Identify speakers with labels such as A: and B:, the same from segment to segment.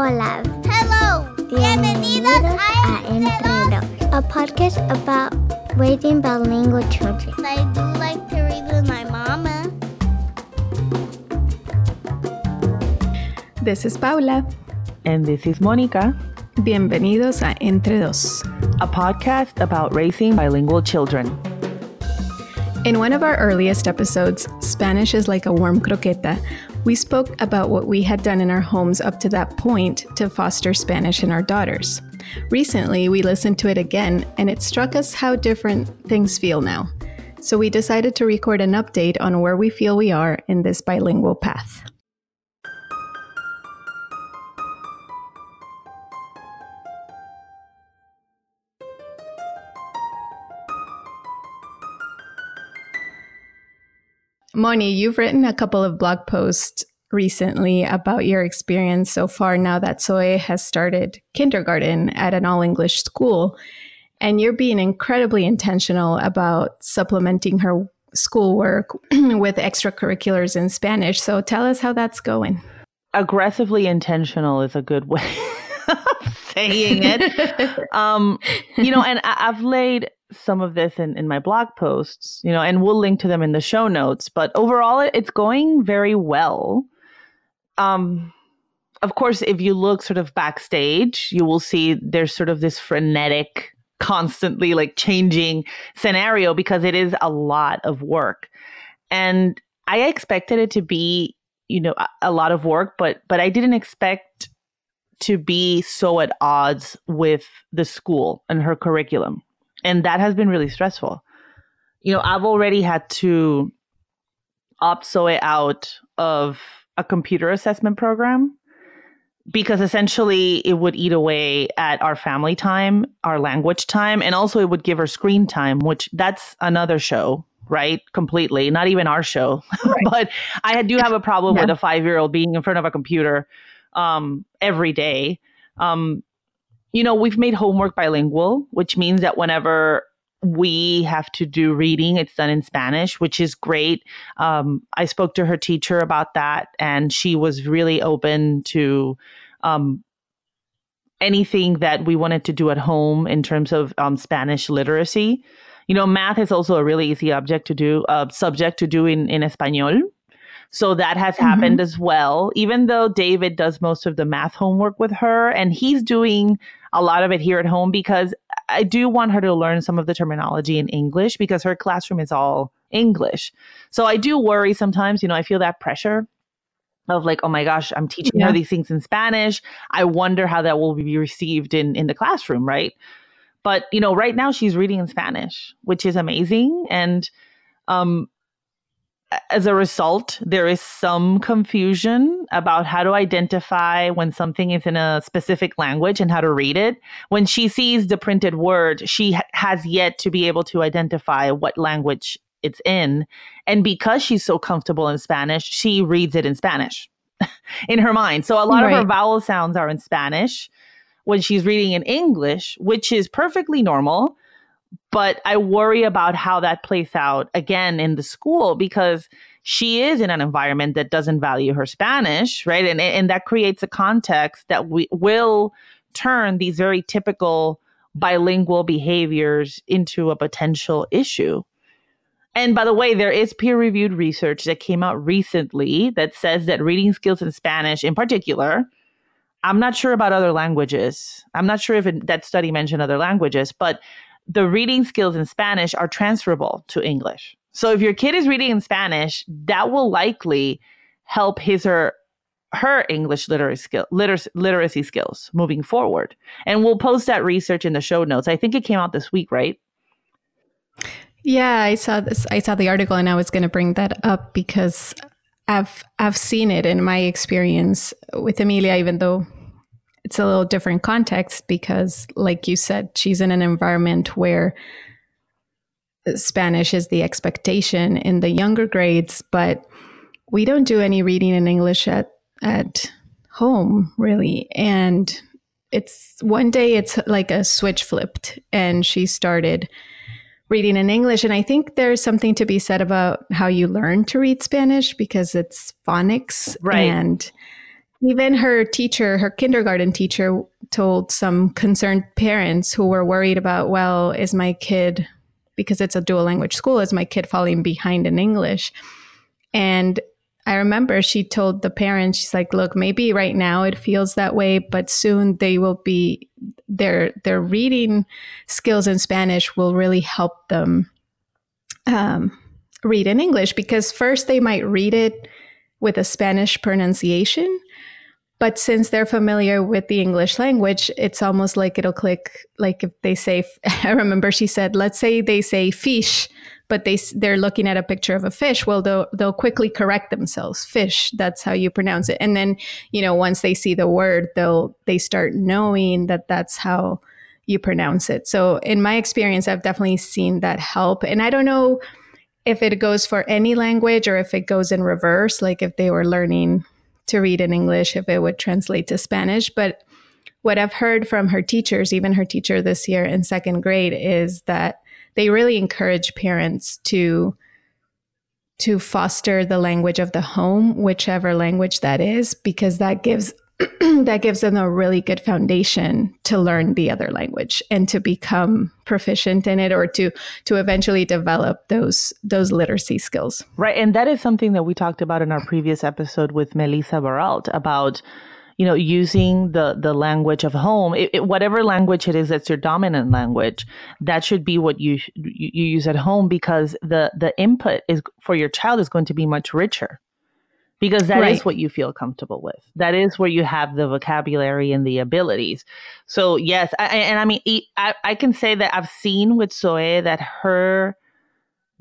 A: Hola.
B: Hello. Bienvenidos a Entre Dos.
A: a podcast about raising bilingual children.
B: I do like to read with my mama.
C: This is Paula.
D: And this is Monica,
C: Bienvenidos a Entre Dos.
D: a podcast about raising bilingual children.
C: In one of our earliest episodes, Spanish is like a warm croqueta, we spoke about what we had done in our homes up to that point to foster Spanish in our daughters. Recently, we listened to it again, and it struck us how different things feel now. So we decided to record an update on where we feel we are in this bilingual path. Moni, you've written a couple of blog posts recently about your experience so far now that Zoe has started kindergarten at an all English school. And you're being incredibly intentional about supplementing her schoolwork with extracurriculars in Spanish. So tell us how that's going.
D: Aggressively intentional is a good way of saying it. um, you know, and I- I've laid some of this in, in my blog posts, you know, and we'll link to them in the show notes. But overall, it- it's going very well. Um, of course, if you look sort of backstage, you will see there's sort of this frenetic, constantly like changing scenario because it is a lot of work. And I expected it to be, you know, a lot of work, but but I didn't expect to be so at odds with the school and her curriculum. And that has been really stressful. You know, I've already had to opt Zoe out of a computer assessment program because essentially it would eat away at our family time, our language time, and also it would give her screen time, which that's another show, right? Completely, not even our show. but I do have a problem
C: Yeah.
D: with a five year old being in front of a computer um, every day. Um, you know, we've made homework bilingual, which means that whenever we have to do reading, it's done in Spanish, which is great. Um, I spoke to her teacher about that, and she was really open to um, anything that we wanted to do at home in terms of um, Spanish literacy. You know, math is also a really easy object to do, uh, subject to do in, in Espanol. So that has happened as well, even though David does most of the math homework with her and he's doing a lot of it here at home because I do want her to learn some of the terminology in English because her classroom is all English. So I do worry sometimes, you know, I feel that pressure of like, oh my gosh, I'm teaching
C: Yeah.
D: her these things in Spanish. I wonder how that will be received in in the classroom, right? But you know, right now she's reading in Spanish, which is amazing. And um as a result, there is some confusion about how to identify when something is in a specific language and how to read it. When she sees the printed word, she ha- has yet to be able to identify what language it's in. And because she's so comfortable in Spanish, she reads it in Spanish in her mind. So a lot of her vowel sounds are in Spanish when she's reading in English, which is perfectly normal but I worry about how that plays out again in the school because she is in an environment that doesn't value her Spanish, right? And and that creates a context that we will turn these very typical bilingual behaviors into a potential issue. And by the way, there is peer-reviewed research that came out recently that says that reading skills in Spanish in particular I'm not sure about other languages. I'm not sure if it, that study mentioned other languages, but the reading skills in Spanish are transferable to English. So if your kid is reading in Spanish, that will likely help his or her English literacy skill liter- literacy skills moving forward. And we'll post that research in the show notes. I think it came out this week, right?
C: Yeah, I saw this. I saw the article, and I was going to bring that up because I've I've seen it in my experience with Amelia, even though it's a little different context. Because, like you said, she's in an environment where Spanish is the expectation in the younger grades, but we don't do any reading in English at at home, really. And it's one day it's like a switch flipped, and she started reading in English. And I think there's something to be said about how you learn to read Spanish because it's phonics.
D: Right.
C: And even her teacher, her kindergarten teacher, told some concerned parents who were worried about, well, is my kid, because it's a dual language school, is my kid falling behind in English? And I remember she told the parents, she's like, look, maybe right now it feels that way, but soon they will be their their reading skills in Spanish will really help them um, read in English because first they might read it with a Spanish pronunciation, but since they're familiar with the English language, it's almost like it'll click. Like if they say, I remember she said, let's say they say fish, but they they're looking at a picture of a fish. Well, they'll they'll quickly correct themselves. Fish, that's how you pronounce it. And then you know once they see the word, they'll they start knowing that that's how you pronounce it. So in my experience, I've definitely seen that help. And I don't know if it goes for any language or if it goes in reverse, like if they were learning to read in English if it would translate to Spanish. But what I've heard from her teachers, even her teacher this year in second grade, is that they really encourage parents to to foster the language of the home, whichever language that is, because that gives that gives them a really good foundation to learn the other language and to become proficient in it or to to eventually develop those those literacy skills.
D: Right, and that is something that we talked about in our previous episode with Melissa Baralt about you know using the the language of home. It, it, whatever language it is that's your dominant language that should be what you, you you use at home because the the input is for your child is going to be much richer because that right. is what you feel comfortable with. That is where you have the vocabulary and the abilities. So yes, I, and I mean, I, I can say that I've seen with Zoe that her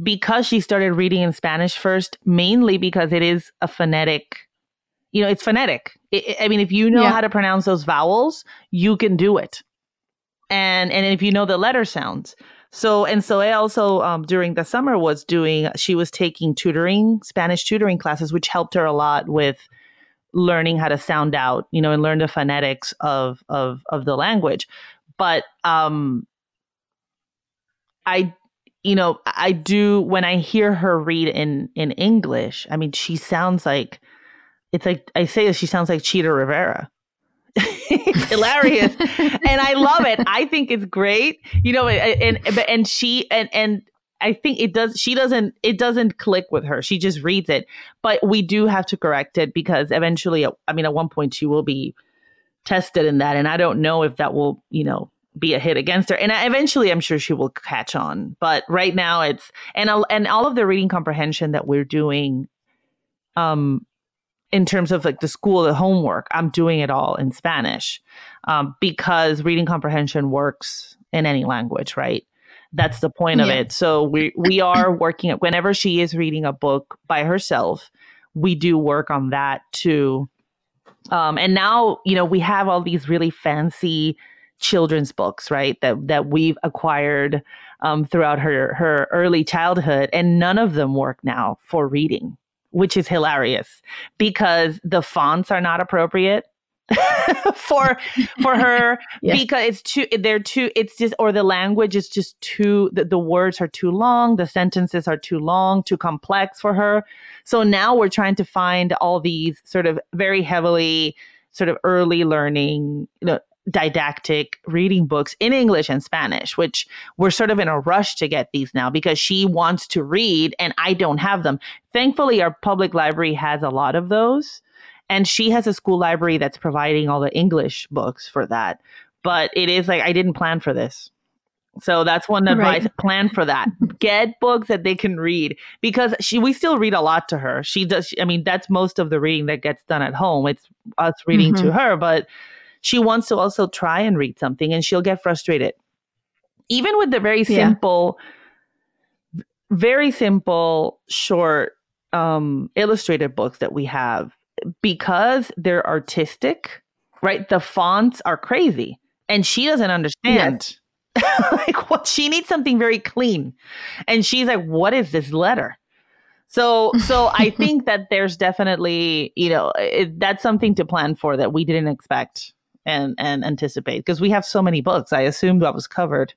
D: because she started reading in Spanish first, mainly because it is a phonetic, you know, it's phonetic. It, I mean, if you know yeah. how to pronounce those vowels, you can do it, and and if you know the letter sounds. So, and so I also, um, during the summer was doing, she was taking tutoring, Spanish tutoring classes, which helped her a lot with learning how to sound out, you know, and learn the phonetics of, of, of the language. But, um, I, you know, I do, when I hear her read in, in English, I mean, she sounds like, it's like, I say she sounds like Chita Rivera hilarious and i love it i think it's great you know and and, and she and and I think it does she doesn't it doesn't click with her. She just reads it. But we do have to correct it because eventually I mean at one point she will be tested in that and I don't know if that will, you know, be a hit against her. And eventually I'm sure she will catch on. But right now it's and and all of the reading comprehension that we're doing um in terms of like the school, the homework, I'm doing it all in Spanish um, because reading comprehension works in any language, right? That's the point of it. So we we are working whenever she is reading a book by herself, we do work on that too. Um, and now you know we have all these really fancy children's books, right? That that we've acquired um, throughout her her early childhood, and none of them work now for reading which is hilarious because the fonts are not appropriate for for her because it's too they're too it's just or the language is just too the, the words are too long the sentences are too long too complex for her. So now we're trying to find all these sort of very heavily sort of early learning you know, didactic reading books in English and Spanish, which we're sort of in a rush to get these now because she wants to read and I don't have them. Thankfully, our public library has a lot of those. And she has a school library that's providing all the English books for that. But it is like, I didn't plan for this. So that's one advice. Right. Plan for that. Get books that they can read because she we still read a lot to her. She does I mean that's most of the reading that gets done at home. It's us reading mm-hmm. to her, but she wants to also try and read something and she'll get frustrated. Even with the very simple, yeah. very simple, short, um, illustrated books that we have, because they're artistic, right? The fonts are crazy and she doesn't understand. Yes. like what she needs something very clean. And she's like, what is this letter? So, so I think that there's definitely, you know, it, that's something to plan for that we didn't expect and and anticipate because we have so many books. I assumed that was covered.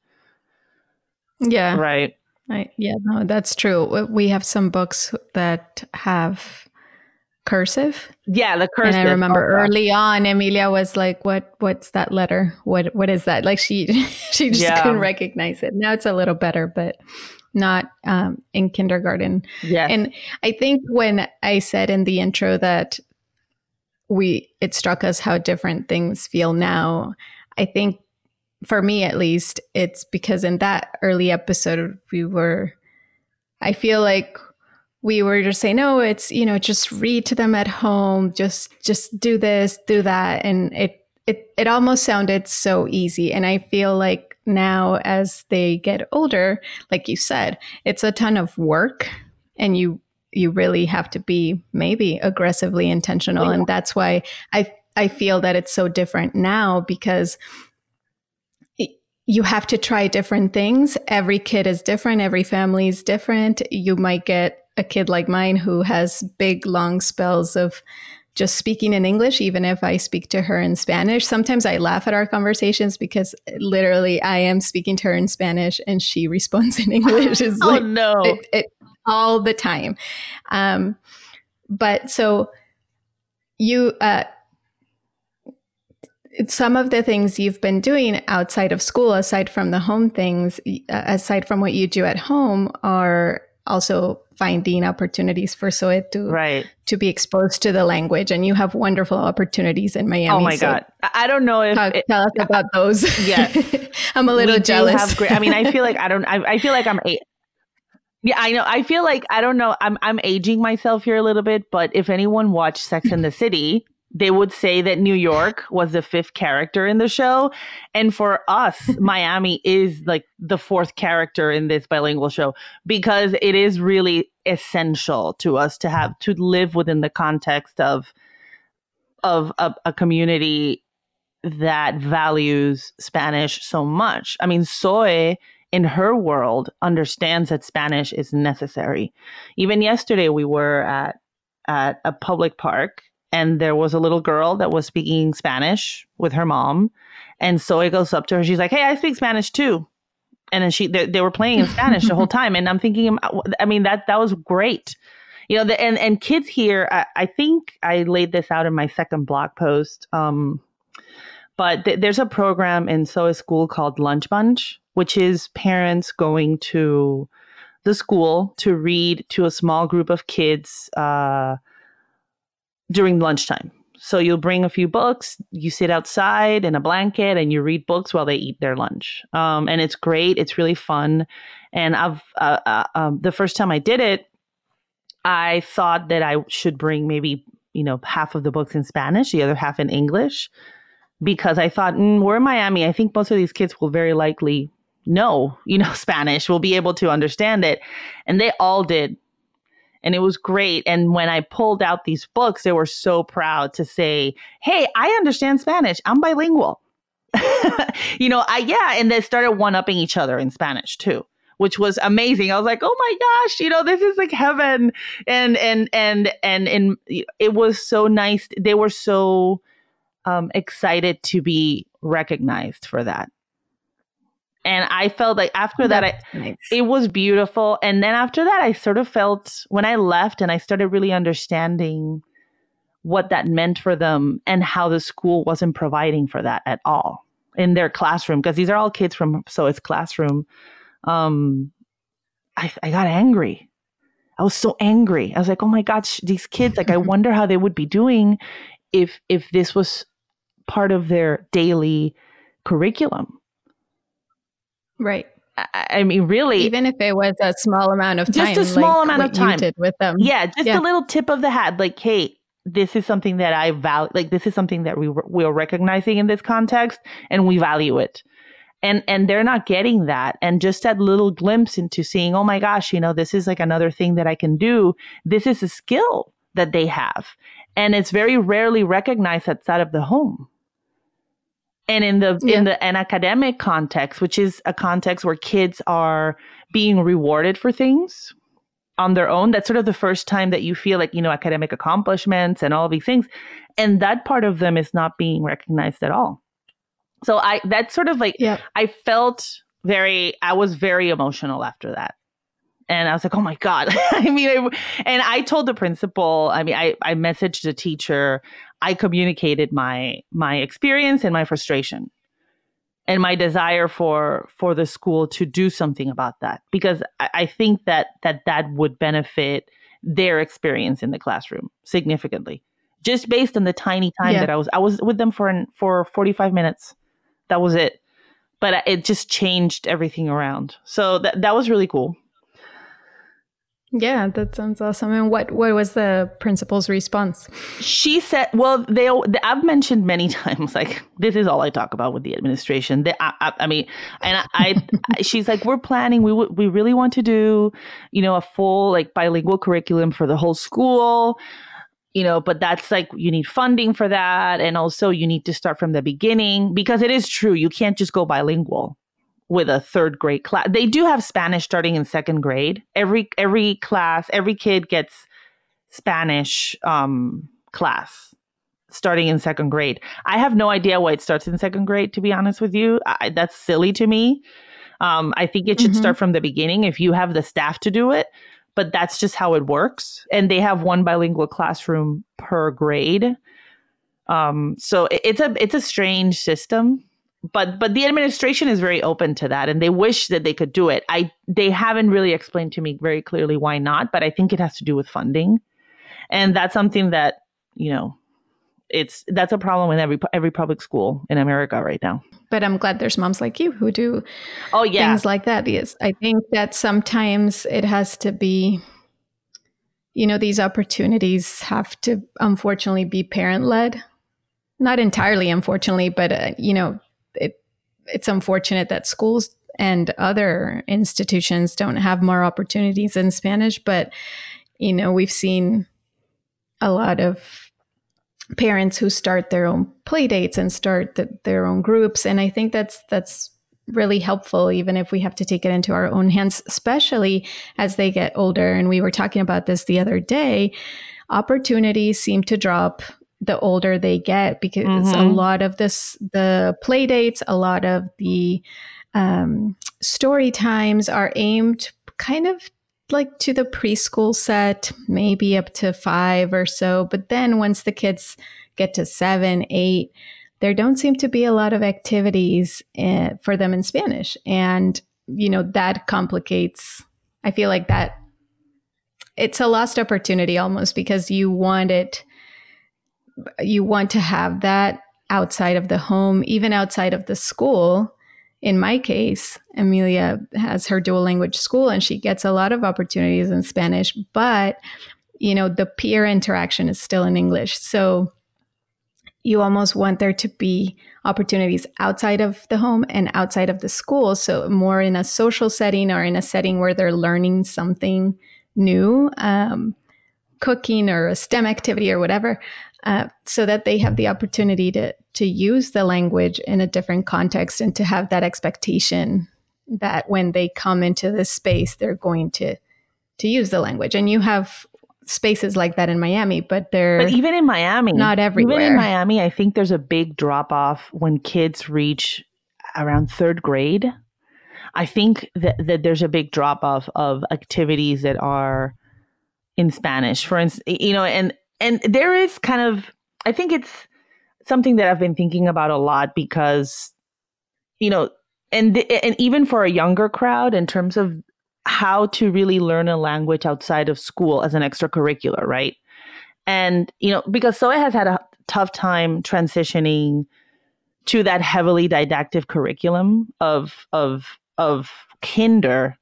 C: Yeah.
D: Right.
C: I, yeah, no, that's true. We have some books that have cursive.
D: Yeah, the cursive.
C: And I remember oh, early on, Emilia was like, "What? What's that letter? What? What is that?" Like she she just yeah. couldn't recognize it. Now it's a little better, but not um, in kindergarten.
D: Yeah.
C: And I think when I said in the intro that we it struck us how different things feel now, I think for me at least, it's because in that early episode we were I feel like we were just saying, no, it's, you know, just read to them at home, just just do this, do that. And it it it almost sounded so easy. And I feel like now as they get older, like you said, it's a ton of work and you you really have to be maybe aggressively intentional. Yeah. And that's why I I feel that it's so different now because you have to try different things. Every kid is different. Every family is different. You might get a kid like mine who has big, long spells of just speaking in English, even if I speak to her in Spanish. Sometimes I laugh at our conversations because literally I am speaking to her in Spanish and she responds in English.
D: It's oh, like, no.
C: It, it, all the time. Um, but so you, uh, some of the things you've been doing outside of school, aside from the home things, uh, aside from what you do at home, are also finding opportunities for Zoe to
D: right.
C: to be exposed to the language. And you have wonderful opportunities in Miami.
D: Oh my so god! I don't know if
C: talk, it, tell us about those.
D: Yes,
C: I'm a little jealous.
D: Great, I mean, I feel like I don't. I, I feel like I'm eight. Yeah, I know. I feel like I don't know. I'm I'm aging myself here a little bit, but if anyone watched Sex in the City, they would say that New York was the fifth character in the show. And for us, Miami is like the fourth character in this bilingual show because it is really essential to us to have to live within the context of of a, a community that values Spanish so much. I mean, Zoe in her world understands that Spanish is necessary. Even yesterday we were at at a public park and there was a little girl that was speaking Spanish with her mom. And so Zoe goes up to her. She's like, "Hey, I speak Spanish too." And then she they, they were playing in Spanish the whole time. And I'm thinking, I mean that that was great, you know. The, and and kids here, I, I think I laid this out in my second blog post. Um, but th- there's a program in Zoe's school called Lunch Bunch, which is parents going to the school to read to a small group of kids. Uh, during lunchtime. So you'll bring a few books, you sit outside in a blanket, and you read books while they eat their lunch. Um, and it's great. It's really fun. And I've uh, uh, um, the first time I did it, I thought that I should bring maybe you know half of the books in Spanish, the other half in English, because I thought mm, we're in Miami. I think most of these kids will very likely know you know Spanish, will be able to understand it, and they all did and it was great. And when I pulled out these books, they were so proud to say, Hey, I understand Spanish. I'm bilingual. you know, I, yeah. And they started one upping each other in Spanish too, which was amazing. I was like, Oh my gosh, you know, this is like heaven. And, and, and, and, and it was so nice. They were so um, excited to be recognized for that and I felt like after That's that, I, nice. it was beautiful. And then after that, I sort of felt when I left and I started really understanding what that meant for them and how the school wasn't providing for that at all in their classroom because these are all kids from so it's classroom. Um, I, I got angry. I was so angry. I was like, oh my gosh, these kids, like, I wonder how they would be doing if if this was part of their daily curriculum
C: Right.
D: I mean, really,
C: even if it was a small amount of
D: time, just a small
C: like
D: amount of time
C: with them.
D: Yeah, just yeah. a little tip of the hat, like, hey, this is something that I value. Like, this is something that we we are recognizing in this context, and we value it. And and they're not getting that, and just that little glimpse into seeing, oh my gosh, you know, this is like another thing that I can do. This is a skill that they have, and it's very rarely recognized outside of the home and in the yeah. in the an academic context which is a context where kids are being rewarded for things on their own that's sort of the first time that you feel like you know academic accomplishments and all these things and that part of them is not being recognized at all so i that's sort of like
C: yeah.
D: i felt very i was very emotional after that and I was like, oh my God. I mean, I, and I told the principal, I mean, I, I messaged the teacher, I communicated my, my experience and my frustration and my desire for, for the school to do something about that. Because I, I think that, that that would benefit their experience in the classroom significantly just based on the tiny time yeah. that I was, I was with them for, an, for 45 minutes. That was it. But it just changed everything around. So that, that was really cool.
C: Yeah, that sounds awesome. And what what was the principal's response?
D: She said, "Well, they I've mentioned many times like this is all I talk about with the administration. They, I, I, I mean, and I, I, she's like, we're planning. We we really want to do, you know, a full like bilingual curriculum for the whole school." you know but that's like you need funding for that and also you need to start from the beginning because it is true you can't just go bilingual with a third grade class. They do have Spanish starting in second grade. Every every class, every kid gets Spanish um, class starting in second grade. I have no idea why it starts in second grade. To be honest with you, I, that's silly to me. Um, I think it should mm-hmm. start from the beginning if you have the staff to do it. But that's just how it works, and they have one bilingual classroom per grade. Um, so it, it's a it's a strange system but but the administration is very open to that and they wish that they could do it. I they haven't really explained to me very clearly why not but i think it has to do with funding. And that's something that you know it's that's a problem in every every public school in america right now.
C: But i'm glad there's moms like you who do
D: oh yeah.
C: things like that because i think that sometimes it has to be you know these opportunities have to unfortunately be parent led not entirely unfortunately but uh, you know it's unfortunate that schools and other institutions don't have more opportunities in Spanish, but you know, we've seen a lot of parents who start their own play dates and start the, their own groups and I think that's that's really helpful even if we have to take it into our own hands especially as they get older. And we were talking about this the other day. Opportunities seem to drop the older they get because mm-hmm. a lot of this the play dates a lot of the um, story times are aimed kind of like to the preschool set maybe up to five or so but then once the kids get to seven eight there don't seem to be a lot of activities uh, for them in spanish and you know that complicates i feel like that it's a lost opportunity almost because you want it you want to have that outside of the home, even outside of the school. In my case, Amelia has her dual language school and she gets a lot of opportunities in Spanish, but you know, the peer interaction is still in English. So you almost want there to be opportunities outside of the home and outside of the school. So more in a social setting or in a setting where they're learning something new, um, cooking or a STEM activity or whatever uh, so that they have the opportunity to to use the language in a different context and to have that expectation that when they come into this space they're going to to use the language. And you have spaces like that in Miami but they're
D: but even in Miami
C: not everywhere
D: even in Miami I think there's a big drop off when kids reach around 3rd grade. I think that, that there's a big drop off of activities that are in Spanish. For instance you know and and there is kind of i think it's something that i've been thinking about a lot because you know and and even for a younger crowd in terms of how to really learn a language outside of school as an extracurricular right? And you know because Zoe has had a tough time transitioning to that heavily didactic curriculum of of of kinder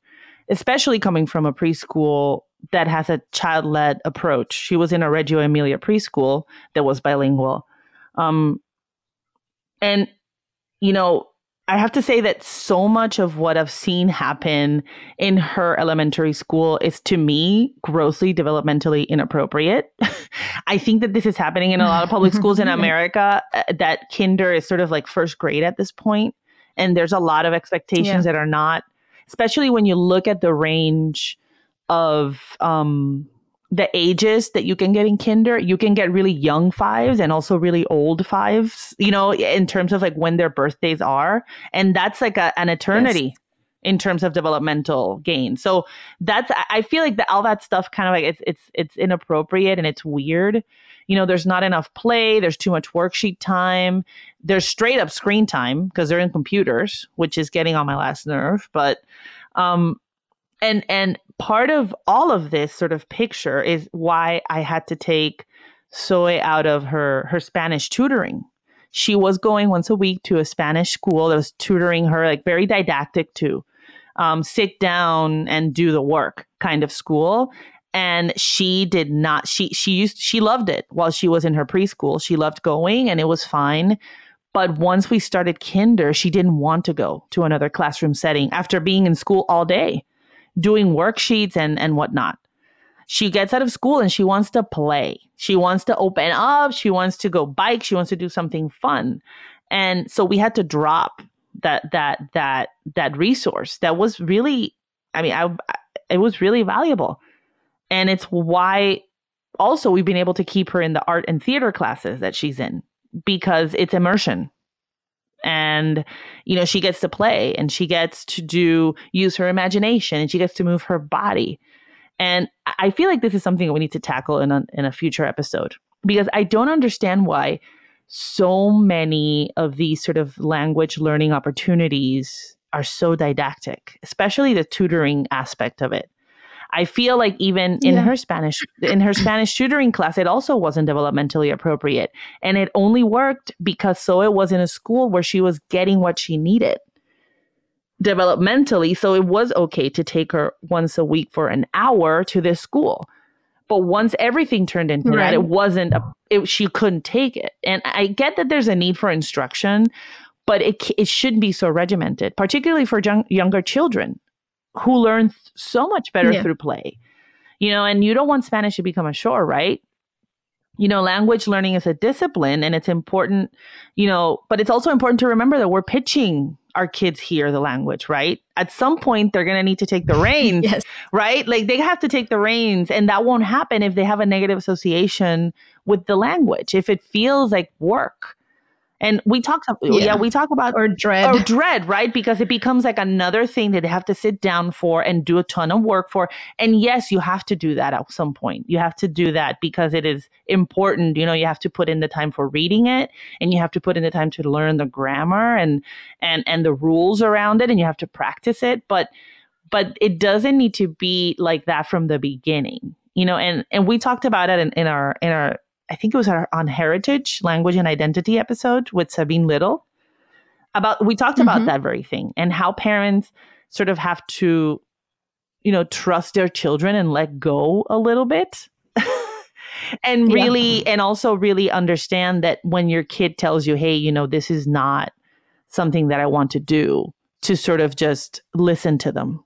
D: especially coming from a preschool that has a child led approach. She was in a Reggio Emilia preschool that was bilingual. Um, and, you know, I have to say that so much of what I've seen happen in her elementary school is to me grossly developmentally inappropriate. I think that this is happening in a lot of public schools in America uh, that kinder is sort of like first grade at this point and there's a lot of expectations yeah. that are not especially when you look at the range of um, the ages that you can get in kinder you can get really young fives and also really old fives you know in terms of like when their birthdays are and that's like a, an eternity yes. in terms of developmental gain. So that's I feel like the, all that stuff kind of like it's it's it's inappropriate and it's weird. You know, there's not enough play, there's too much worksheet time, there's straight up screen time because they're in computers, which is getting on my last nerve, but um and and part of all of this sort of picture is why I had to take Zoe out of her her Spanish tutoring she was going once a week to a Spanish school that was tutoring her, like very didactic too. Um, sit down and do the work kind of school. And she did not, she, she used, she loved it while she was in her preschool. She loved going and it was fine. But once we started kinder, she didn't want to go to another classroom setting after being in school all day, doing worksheets and, and whatnot she gets out of school and she wants to play. She wants to open up. She wants to go bike. She wants to do something fun. And so we had to drop that that that that resource that was really I mean I it was really valuable. And it's why also we've been able to keep her in the art and theater classes that she's in because it's immersion and you know she gets to play and she gets to do use her imagination and she gets to move her body and I feel like this is something that we need to tackle in a, in a future episode because I don't understand why so many of these sort of language learning opportunities are so didactic, especially the tutoring aspect of it. I feel like even in yeah. her Spanish in her Spanish tutoring class, it also wasn't developmentally appropriate, and it only worked because Zoe was in a school where she was getting what she needed developmentally. So it was okay to take her once a week for an hour to this school. But once everything turned into right. that, it wasn't, a, it, she couldn't take it. And I get that there's a need for instruction, but it, it shouldn't be so regimented, particularly for young, younger children who learn so much better yeah. through play. You know, and you don't want Spanish to become a chore, right? you know, language learning is a discipline and it's important, you know, but it's also important to remember that we're pitching our kids hear the language, right? At some point, they're going to need to take the reins, yes. right? Like they have to take the reins, and that won't happen if they have a negative association with the language, if it feels like work. And we talk, yeah. yeah, we talk about
C: or dread,
D: or dread, right? Because it becomes like another thing that they have to sit down for and do a ton of work for. And yes, you have to do that at some point. You have to do that because it is important. You know, you have to put in the time for reading it, and you have to put in the time to learn the grammar and and and the rules around it, and you have to practice it. But but it doesn't need to be like that from the beginning. You know, and and we talked about it in, in our in our I think it was our, on heritage, language and identity episode with Sabine Little. About we talked mm-hmm. about that very thing and how parents sort of have to, you know, trust their children and let go a little bit. and really yeah. and also really understand that when your kid tells you, hey, you know, this is not something that I want to do, to sort of just listen to them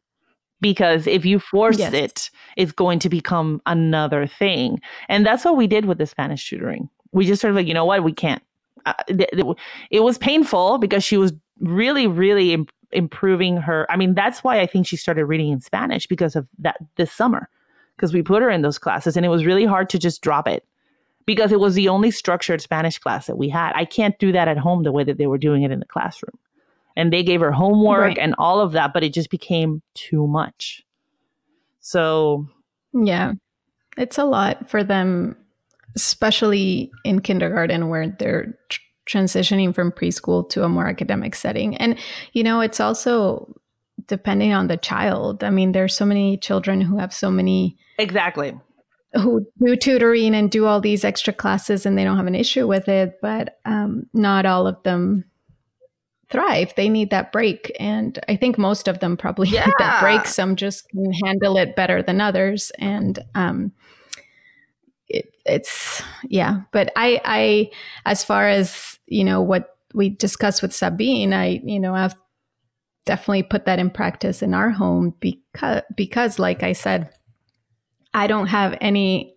D: because if you force yes. it, it's going to become another thing. And that's what we did with the Spanish tutoring. We just sort of like, you know what, we can't. Uh, it was painful because she was really, really Im- improving her. I mean, that's why I think she started reading in Spanish because of that this summer, because we put her in those classes and it was really hard to just drop it because it was the only structured Spanish class that we had. I can't do that at home the way that they were doing it in the classroom and they gave her homework right. and all of that, but it just became too much. So,
C: yeah, it's a lot for them, especially in kindergarten where they're tr- transitioning from preschool to a more academic setting. And, you know, it's also depending on the child. I mean, there's so many children who have so many.
D: Exactly.
C: Who do tutoring and do all these extra classes and they don't have an issue with it, but um, not all of them thrive. They need that break. And I think most of them probably yeah. need that break. Some just can handle it better than others. And um, it, it's, yeah. But I, I, as far as, you know, what we discussed with Sabine, I, you know, I've definitely put that in practice in our home because, because like I said, I don't have any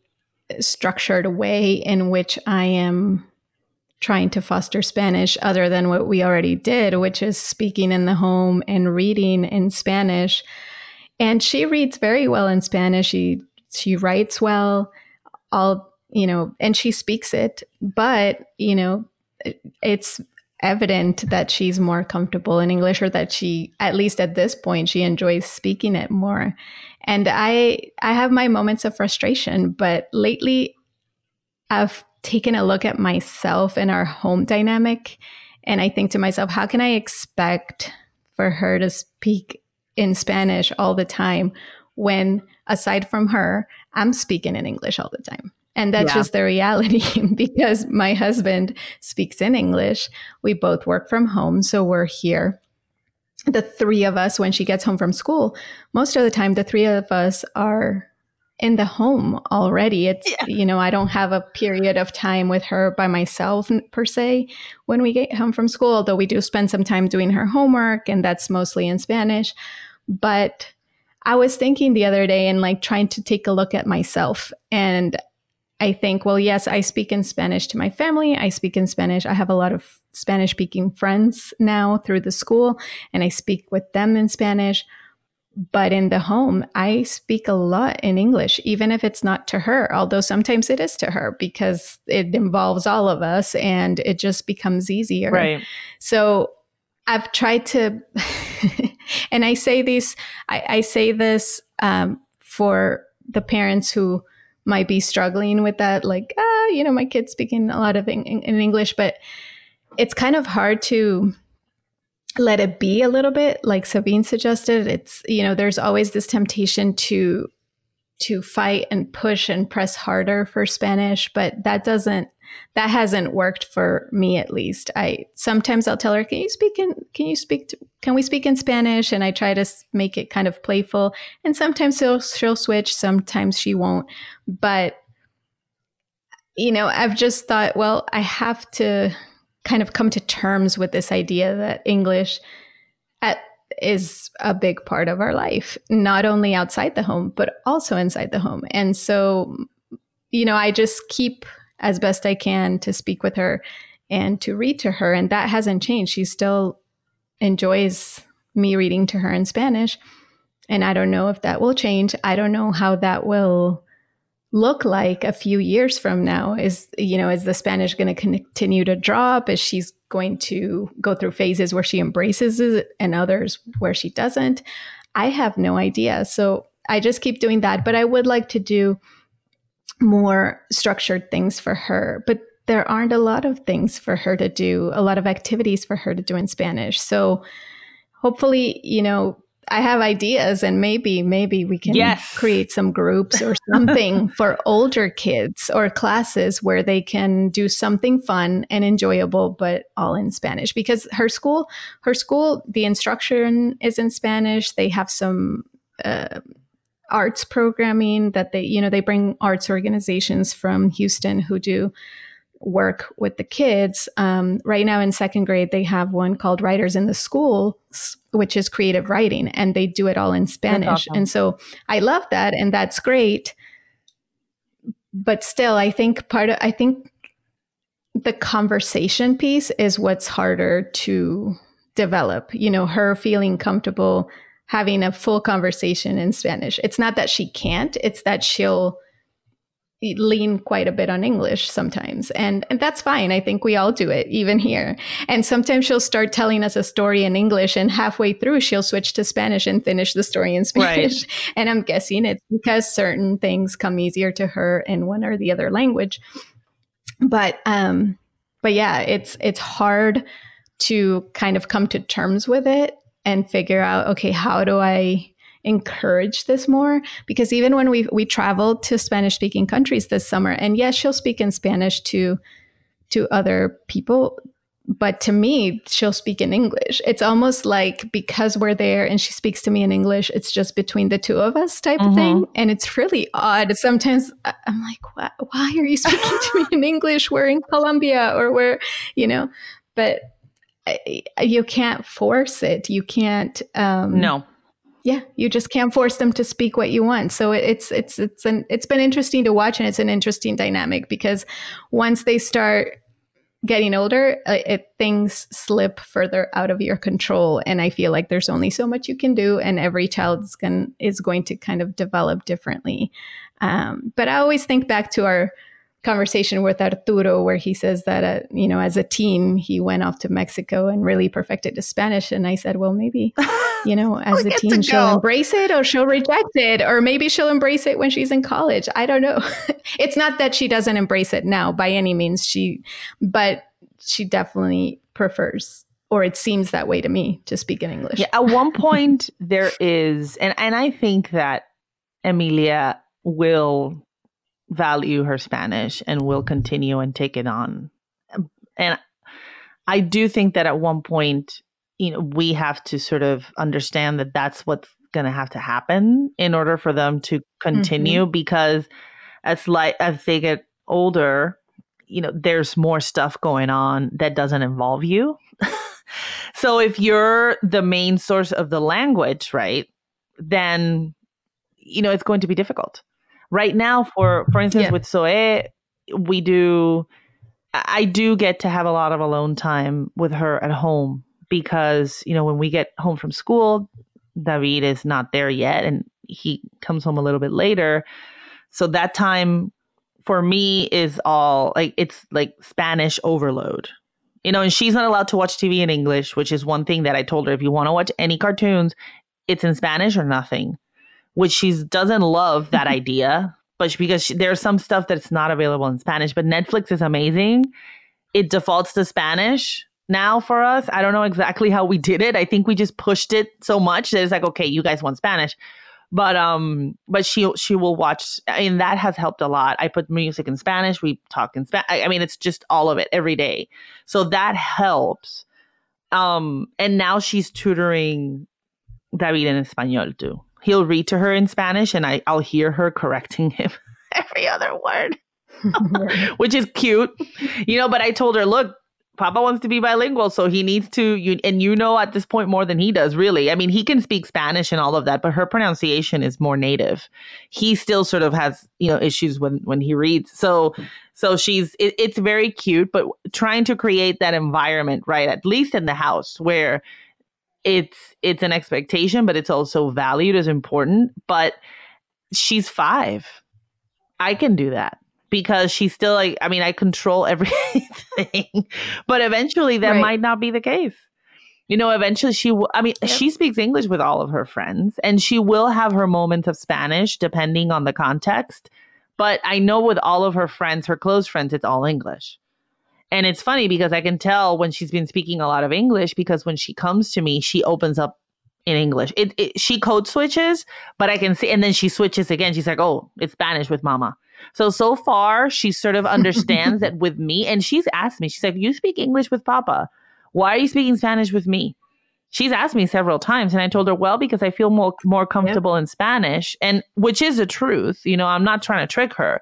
C: structured way in which I am trying to foster Spanish other than what we already did, which is speaking in the home and reading in Spanish. And she reads very well in Spanish. She she writes well, all you know, and she speaks it. But you know, it's evident that she's more comfortable in English or that she at least at this point she enjoys speaking it more. And I I have my moments of frustration, but lately I've taken a look at myself and our home dynamic and I think to myself, how can I expect for her to speak in Spanish all the time when aside from her, I'm speaking in English all the time? And that's yeah. just the reality because my husband speaks in English. We both work from home. So we're here. The three of us, when she gets home from school, most of the time, the three of us are in the home already. It's, yeah. you know, I don't have a period of time with her by myself per se when we get home from school, although we do spend some time doing her homework and that's mostly in Spanish. But I was thinking the other day and like trying to take a look at myself and I think, well, yes, I speak in Spanish to my family. I speak in Spanish. I have a lot of Spanish speaking friends now through the school, and I speak with them in Spanish. But in the home, I speak a lot in English, even if it's not to her, although sometimes it is to her because it involves all of us and it just becomes easier.
D: Right.
C: So I've tried to, and I say these, I, I say this um, for the parents who, might be struggling with that like ah you know my kid's speaking a lot of in, in english but it's kind of hard to let it be a little bit like sabine suggested it's you know there's always this temptation to to fight and push and press harder for spanish but that doesn't that hasn't worked for me at least. I sometimes i'll tell her can you speak in can you speak to, can we speak in spanish? And i try to make it kind of playful. And sometimes she'll, she'll switch sometimes she won't. But you know i've just thought well i have to kind of come to terms with this idea that english at, is a big part of our life not only outside the home but also inside the home and so you know i just keep as best I can to speak with her and to read to her. And that hasn't changed. She still enjoys me reading to her in Spanish. And I don't know if that will change. I don't know how that will look like a few years from now. Is, you know, is the Spanish going to continue to drop? Is she's going to go through phases where she embraces it and others where she doesn't? I have no idea. So I just keep doing that. But I would like to do more structured things for her. But there aren't a lot of things for her to do, a lot of activities for her to do in Spanish. So hopefully, you know, I have ideas and maybe maybe we can yes. create some groups or something for older kids or classes where they can do something fun and enjoyable but all in Spanish because her school her school the instruction is in Spanish they have some uh, arts programming that they you know they bring arts organizations from houston who do work with the kids um, right now in second grade they have one called writers in the school which is creative writing and they do it all in spanish awesome. and so i love that and that's great but still i think part of i think the conversation piece is what's harder to develop you know her feeling comfortable having a full conversation in Spanish. It's not that she can't, it's that she'll lean quite a bit on English sometimes. And, and that's fine. I think we all do it, even here. And sometimes she'll start telling us a story in English, and halfway through, she'll switch to Spanish and finish the story in Spanish. Right. And I'm guessing it's because certain things come easier to her in one or the other language. But, um, but yeah, it's, it's hard to kind of come to terms with it and figure out okay how do i encourage this more because even when we we traveled to spanish speaking countries this summer and yes she'll speak in spanish to to other people but to me she'll speak in english it's almost like because we're there and she speaks to me in english it's just between the two of us type mm-hmm. of thing and it's really odd sometimes i'm like why, why are you speaking to me in english we're in colombia or we're you know but you can't force it. You can't. Um,
D: no.
C: Yeah, you just can't force them to speak what you want. So it's it's it's an it's been interesting to watch, and it's an interesting dynamic because once they start getting older, uh, it, things slip further out of your control, and I feel like there's only so much you can do, and every child is going is going to kind of develop differently. Um, but I always think back to our conversation with Arturo where he says that, uh, you know, as a teen, he went off to Mexico and really perfected his Spanish. And I said, well, maybe, you know, as a teen, she'll embrace it or she'll reject it, or maybe she'll embrace it when she's in college. I don't know. it's not that she doesn't embrace it now by any means. She, but she definitely prefers or it seems that way to me to speak in English.
D: Yeah, at one point there is and and I think that Emilia will value her Spanish and will continue and take it on. And I do think that at one point, you know, we have to sort of understand that that's what's going to have to happen in order for them to continue mm-hmm. because as like as they get older, you know, there's more stuff going on that doesn't involve you. so if you're the main source of the language, right, then you know, it's going to be difficult right now for for instance yeah. with Zoe, we do I do get to have a lot of alone time with her at home because, you know, when we get home from school, David is not there yet and he comes home a little bit later. So that time for me is all like it's like Spanish overload. You know, and she's not allowed to watch TV in English, which is one thing that I told her if you want to watch any cartoons, it's in Spanish or nothing which she doesn't love that idea, but because she, there's some stuff that's not available in Spanish. But Netflix is amazing. It defaults to Spanish now for us. I don't know exactly how we did it. I think we just pushed it so much that it's like, okay, you guys want Spanish. But um, but she she will watch. I mean, that has helped a lot. I put music in Spanish. We talk in Spanish. I mean, it's just all of it every day. So that helps. Um, and now she's tutoring David in Espanol too he'll read to her in Spanish and I, I'll hear her correcting him every other word, which is cute, you know. But I told her, look, Papa wants to be bilingual, so he needs to. You and you know at this point more than he does, really. I mean, he can speak Spanish and all of that, but her pronunciation is more native. He still sort of has you know issues when when he reads. So so she's it, it's very cute, but trying to create that environment, right? At least in the house where it's it's an expectation, but it's also valued as important. But she's five. I can do that because she's still like, I mean, I control everything. but eventually that right. might not be the case. You know, eventually she will, I mean, yep. she speaks English with all of her friends and she will have her moments of Spanish depending on the context. But I know with all of her friends, her close friends, it's all English. And it's funny because I can tell when she's been speaking a lot of English because when she comes to me, she opens up in English. It, it, she code switches, but I can see, and then she switches again. She's like, "Oh, it's Spanish with Mama." So so far, she sort of understands that with me, and she's asked me. She's like, "You speak English with Papa. Why are you speaking Spanish with me?" She's asked me several times, and I told her, "Well, because I feel more more comfortable yep. in Spanish," and which is the truth. You know, I'm not trying to trick her.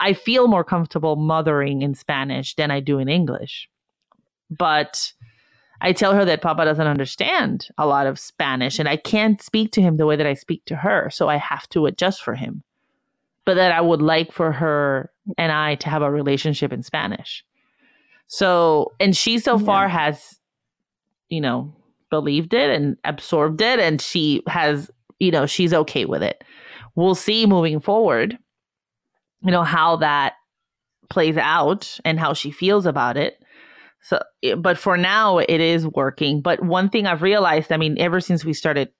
D: I feel more comfortable mothering in Spanish than I do in English. But I tell her that Papa doesn't understand a lot of Spanish and I can't speak to him the way that I speak to her. So I have to adjust for him. But that I would like for her and I to have a relationship in Spanish. So, and she so yeah. far has, you know, believed it and absorbed it and she has, you know, she's okay with it. We'll see moving forward you know how that plays out and how she feels about it. So eh, but for now it is working. But one thing i've realized i mean ever since we started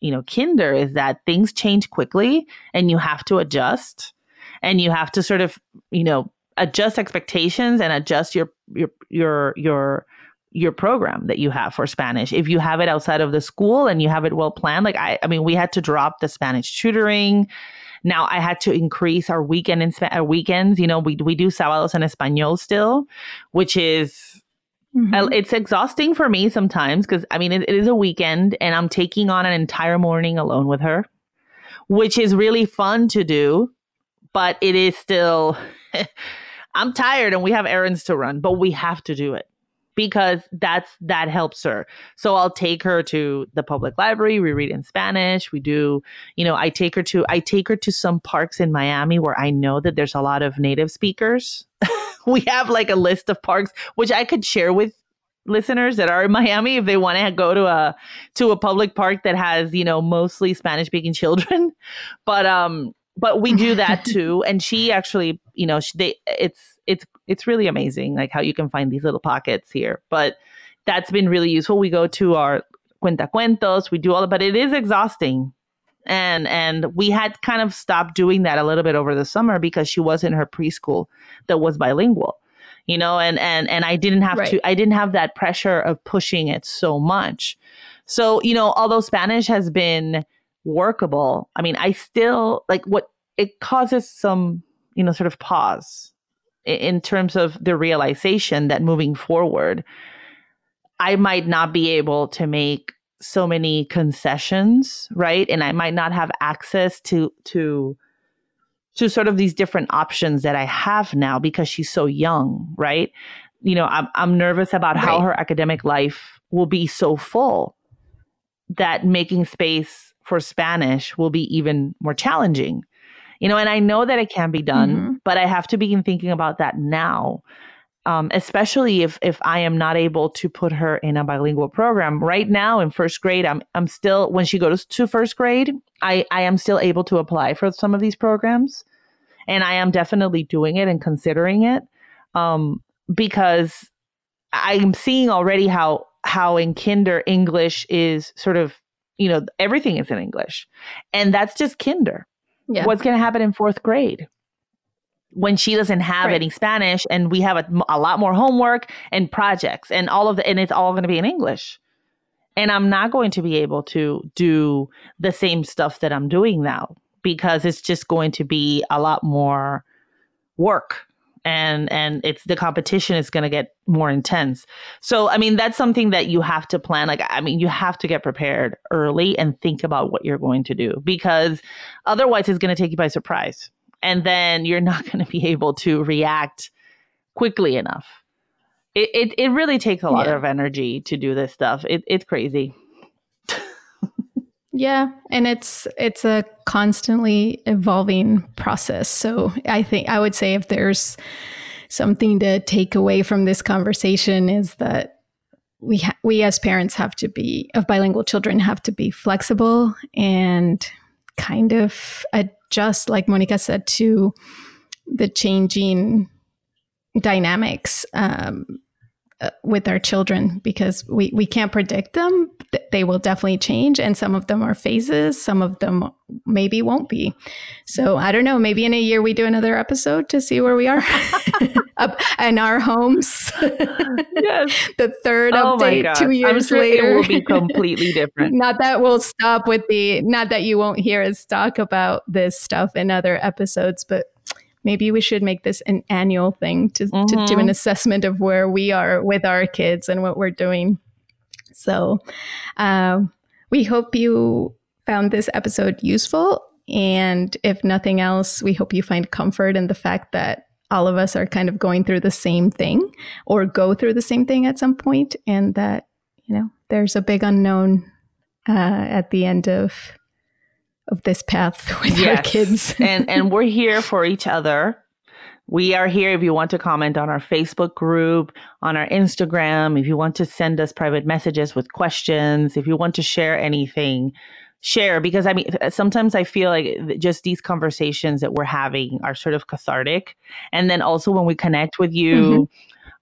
D: you know kinder is that things change quickly and you have to adjust. And you have to sort of you know adjust expectations and adjust your your your your your program that you have for Spanish. If you have it outside of the school and you have it well planned, like I, I mean, we had to drop the Spanish tutoring now I had to increase our weekend in our weekends. You know, we we do sábados en español still, which is Mm-hmm. It's exhausting for me sometimes because I mean, it, it is a weekend and I'm taking on an entire morning alone with her, which is really fun to do, but it is still, I'm tired and we have errands to run, but we have to do it because that's that helps her. So I'll take her to the public library. We read in Spanish. We do, you know, I take her to I take her to some parks in Miami where I know that there's a lot of native speakers. we have like a list of parks which I could share with listeners that are in Miami if they want to go to a to a public park that has, you know, mostly Spanish speaking children. But um but we do that too. And she actually, you know, she, they it's it's it's really amazing like how you can find these little pockets here. But that's been really useful. We go to our cuenta cuentos, we do all, but it is exhausting and and we had kind of stopped doing that a little bit over the summer because she was in her preschool that was bilingual you know and and and i didn't have right. to i didn't have that pressure of pushing it so much so you know although spanish has been workable i mean i still like what it causes some you know sort of pause in terms of the realization that moving forward i might not be able to make so many concessions, right? And I might not have access to to to sort of these different options that I have now because she's so young, right? You know, I'm I'm nervous about right. how her academic life will be so full that making space for Spanish will be even more challenging. You know, and I know that it can be done, mm-hmm. but I have to begin thinking about that now um, especially if if I am not able to put her in a bilingual program. Right now in first grade, I'm I'm still when she goes to first grade, I I am still able to apply for some of these programs, and I am definitely doing it and considering it, um, because I'm seeing already how how in kinder English is sort of you know everything is in English, and that's just kinder. Yeah. What's going to happen in fourth grade? when she doesn't have right. any Spanish and we have a, a lot more homework and projects and all of the, and it's all going to be in English. And I'm not going to be able to do the same stuff that I'm doing now because it's just going to be a lot more work and and it's the competition is going to get more intense so i mean that's something that you have to plan like i mean you have to get prepared early and think about what you're going to do because otherwise it's going to take you by surprise and then you're not going to be able to react quickly enough. It, it, it really takes a lot yeah. of energy to do this stuff. It, it's crazy.
C: Yeah, and it's it's a constantly evolving process. So I think I would say if there's something to take away from this conversation is that we ha- we as parents have to be of bilingual children have to be flexible and kind of adjust, like Monica said, to the changing dynamics um, Uh, with our children because we, we can't predict them. They will definitely change, and some of them are phases, some of them maybe won't be. So I don't know. Maybe in a year we do another episode to see where we are up in our homes. yes. the third oh update two years
D: sure
C: later.
D: It will be completely different.
C: not that we'll stop with the, not that you won't hear us talk about this stuff in other episodes, but maybe we should make this an annual thing to, mm-hmm. to do an mm-hmm. assessment of where we are with our kids and what we're doing. So uh, we hope you found this episode useful. And if nothing else, we hope you find comfort in the fact that all of us are kind of going through the same thing or go through the same thing at some point, and that, you know, there's a big unknown uh, at the end of of this path with yes. our kids.
D: and and we're here for each other. We are here if you want to comment on our Facebook group, on our Instagram, if you want to send us private messages with questions, if you want to share anything, share because I mean sometimes I feel like just these conversations that we're having are sort of cathartic and then also when we connect with you mm-hmm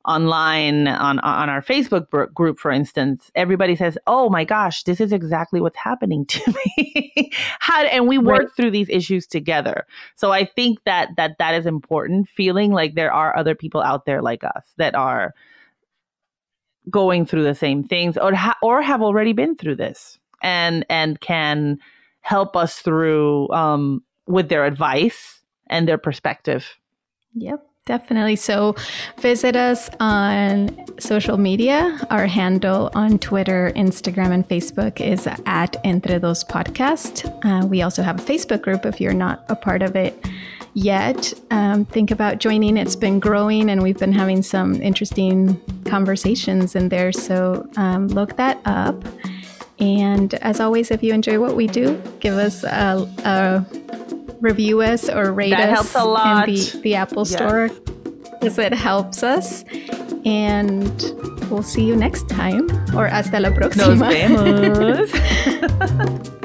D: online on on our Facebook group, for instance, everybody says, "Oh my gosh, this is exactly what's happening to me." How and we work right. through these issues together. So I think that that that is important. Feeling like there are other people out there like us that are going through the same things, or ha- or have already been through this, and and can help us through um, with their advice and their perspective.
C: Yep. Definitely. So visit us on social media. Our handle on Twitter, Instagram, and Facebook is at Entre Dos Podcast. Uh, we also have a Facebook group if you're not a part of it yet. Um, think about joining. It's been growing and we've been having some interesting conversations in there. So um, look that up. And as always, if you enjoy what we do, give us a, a review us or rate
D: that
C: us
D: helps a lot.
C: in the, the Apple Store because it helps us. And we'll see you next time. Or hasta la próxima.
D: Nos vemos.